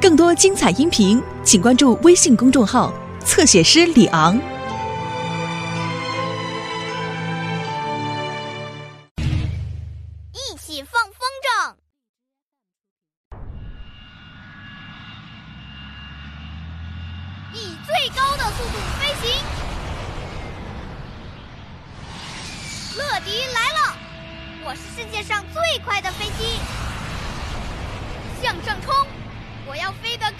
更多精彩音频，请关注微信公众号“侧写师李昂”。一起放风筝，以最高的速度飞行。乐迪来了，我是世界上最快的飞机，上冲！我要飞得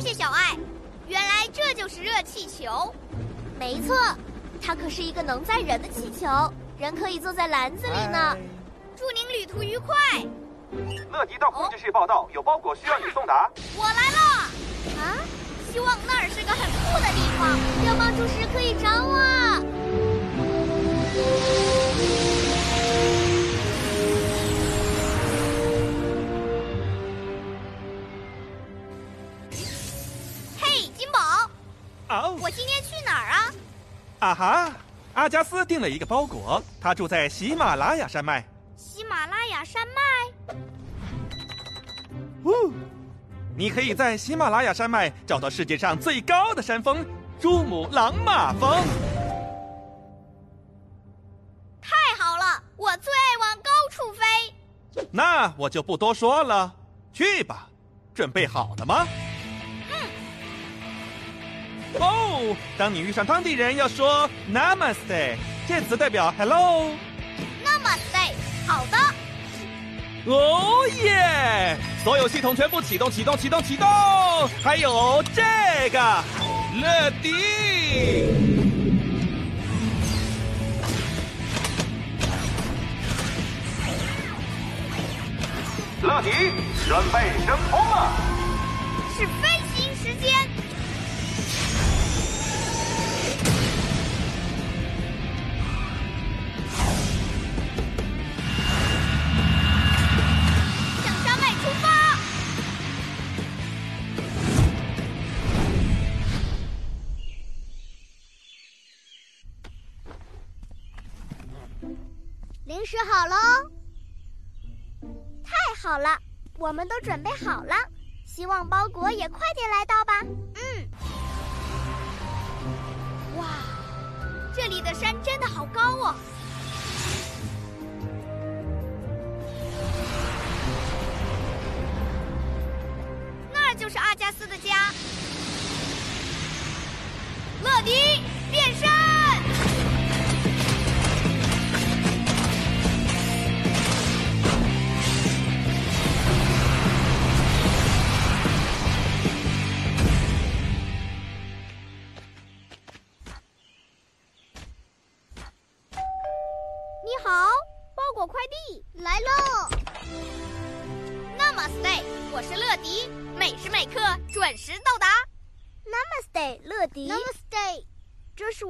谢谢小爱，原来这就是热气球。没错，它可是一个能载人的气球，人可以坐在篮子里呢。祝您旅途愉快！乐迪到控制室报道，有包裹需要你送达。我来了！啊，希望那儿是个很酷的地方，要帮助时可以找我。啊哈！阿加斯订了一个包裹，他住在喜马拉雅山脉。喜马拉雅山脉。呜，你可以在喜马拉雅山脉找到世界上最高的山峰——珠穆朗玛峰。太好了，我最爱往高处飞。那我就不多说了，去吧，准备好了吗？嗯。哦，当你遇上当地人，要说 Namaste，这词代表 Hello。Namaste，好的。哦耶！所有系统全部启动，启动，启动，启动！还有这个，乐迪。乐迪，准备升空了。是飞行时间。零食好喽。太好了，我们都准备好了，希望包裹也快点来到吧。嗯。哇，这里的山真的好高哦。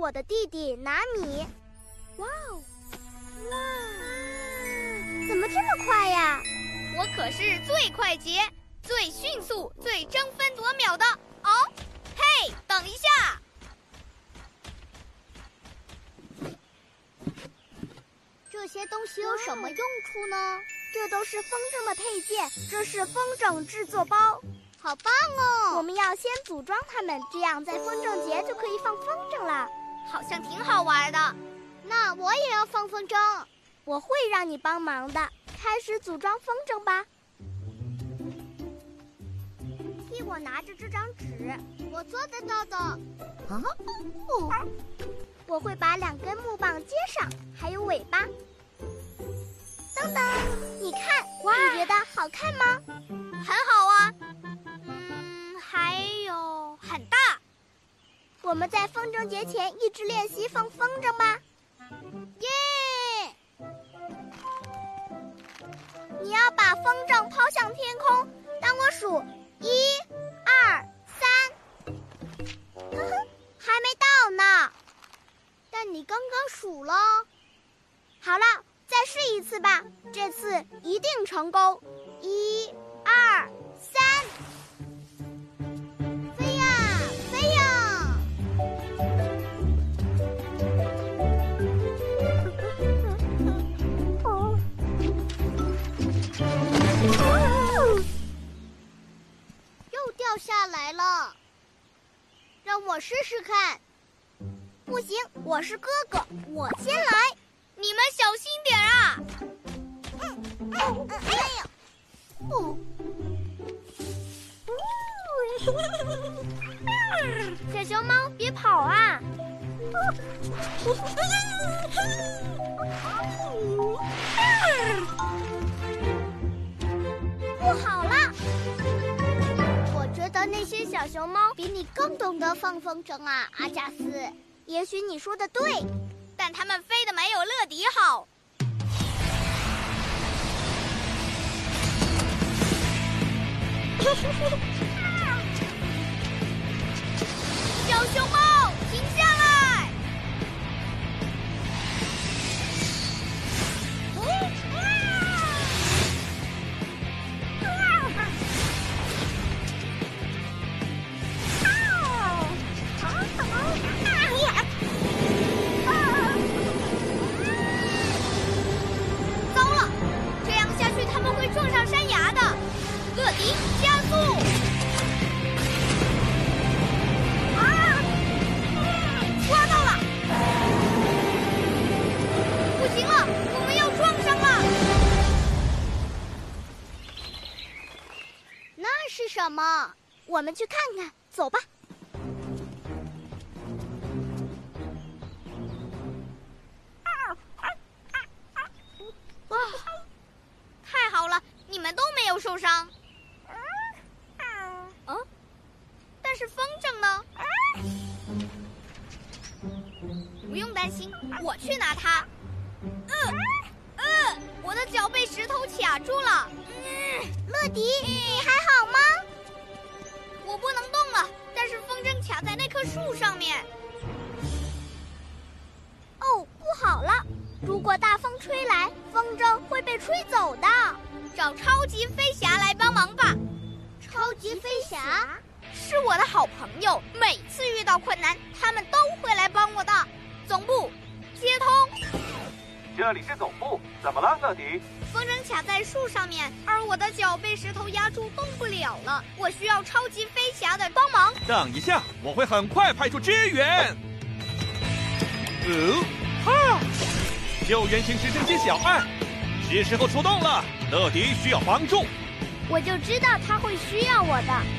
我的弟弟拿米。哇哦，哇，怎么这么快呀？我可是最快捷、最迅速、最争分夺秒的哦！嘿，等一下。这些东西有什么用处呢？这都是风筝的配件，这是风筝制作包，好棒哦！我们要先组装它们，这样在风筝节就可以放风筝了。好像挺好玩的。那我也要放风筝，我会让你帮忙的。开始组装风筝吧。替我拿着这张纸，我做得到的。啊，哦，我会把两根木棒接上，还有尾巴。等等，你看，哇，你觉得好看吗？很好啊。我们在风筝节前一直练习放风筝吧。耶！你要把风筝抛向天空，当我数，一、二、三。呵呵，还没到呢。但你刚刚数了。好了，再试一次吧，这次一定成功。我是哥哥，我先来。你们小心点啊！哎呀，哦，小熊猫，别跑啊！不好了，我觉得那些小熊猫比你更懂得放风筝啊，阿加斯。也许你说的对。但他们飞得没有乐迪好。小熊猫，是什么？我们去看看，走吧。哇，太好了，你们都没有受伤。嗯，但是风筝呢？不用担心，我去拿它。嗯，嗯，我的脚被石头卡住了。嗯，乐迪，你还好吗？不能动了，但是风筝卡在那棵树上面。哦，不好了！如果大风吹来，风筝会被吹走的。找超级飞侠来帮忙吧。超级飞侠是我的好朋友，每次遇到困难，他们都会来帮我的。总部，接通。这里是总部，怎么了，乐迪？风筝卡在树上面，而我的脚被石头压住，动不了了。我需要超级飞侠的帮忙。等一下，我会很快派出支援。哦，哈！救援型直升机小爱，是时候出动了。乐迪需要帮助，我就知道他会需要我的。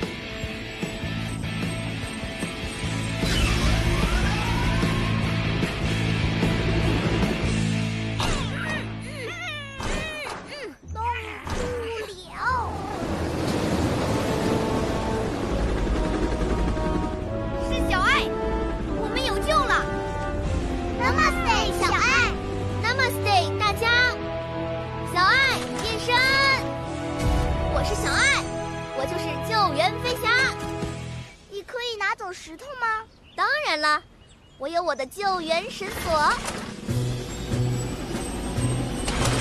我有我的救援绳索。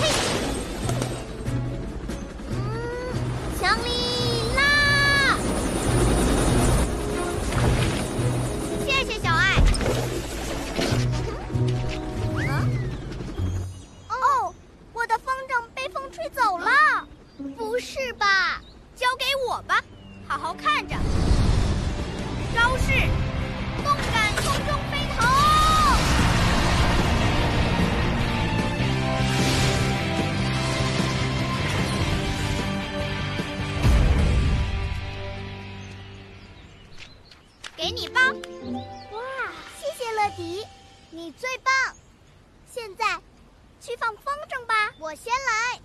嘿，嗯，强力拉！谢谢小爱。啊？哦，我的风筝被风吹走了。不是吧？交给我吧，好好看着。招式：给你吧。哇，谢谢乐迪，你最棒！现在去放风筝吧，我先来。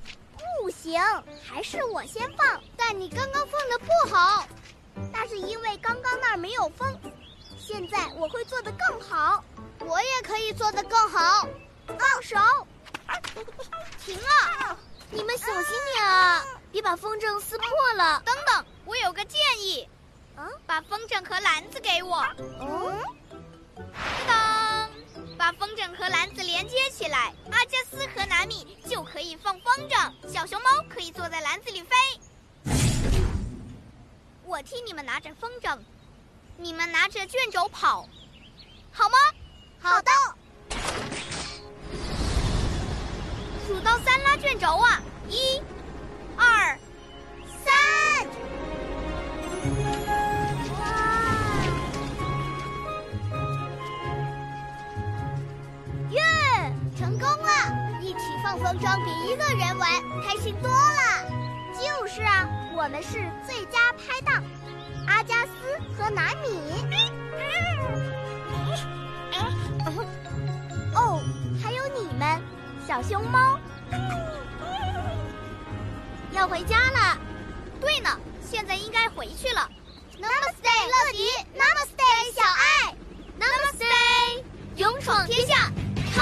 不行，还是我先放。但你刚刚放的不好，那是因为刚刚那儿没有风。现在我会做得更好，我也可以做得更好。放手！停了！你们小心点啊，别把风筝撕破了。等等，我有个建议，嗯，把风筝和篮子给我。哦，当，把风筝和篮子连接起来，阿加斯和南米就可以放风筝，小熊猫可以坐在篮子里飞。我替你们拿着风筝，你们拿着卷轴跑，好吗？好的。数到三拉卷轴啊！一、风筝比一个人玩开心多了。就是啊我们是最佳拍档阿加斯和南米。哦还有你们小熊猫。要回家了。对呢现在应该回去了。Namaste 乐迪。Namaste 小爱。Namaste 勇闯天下。超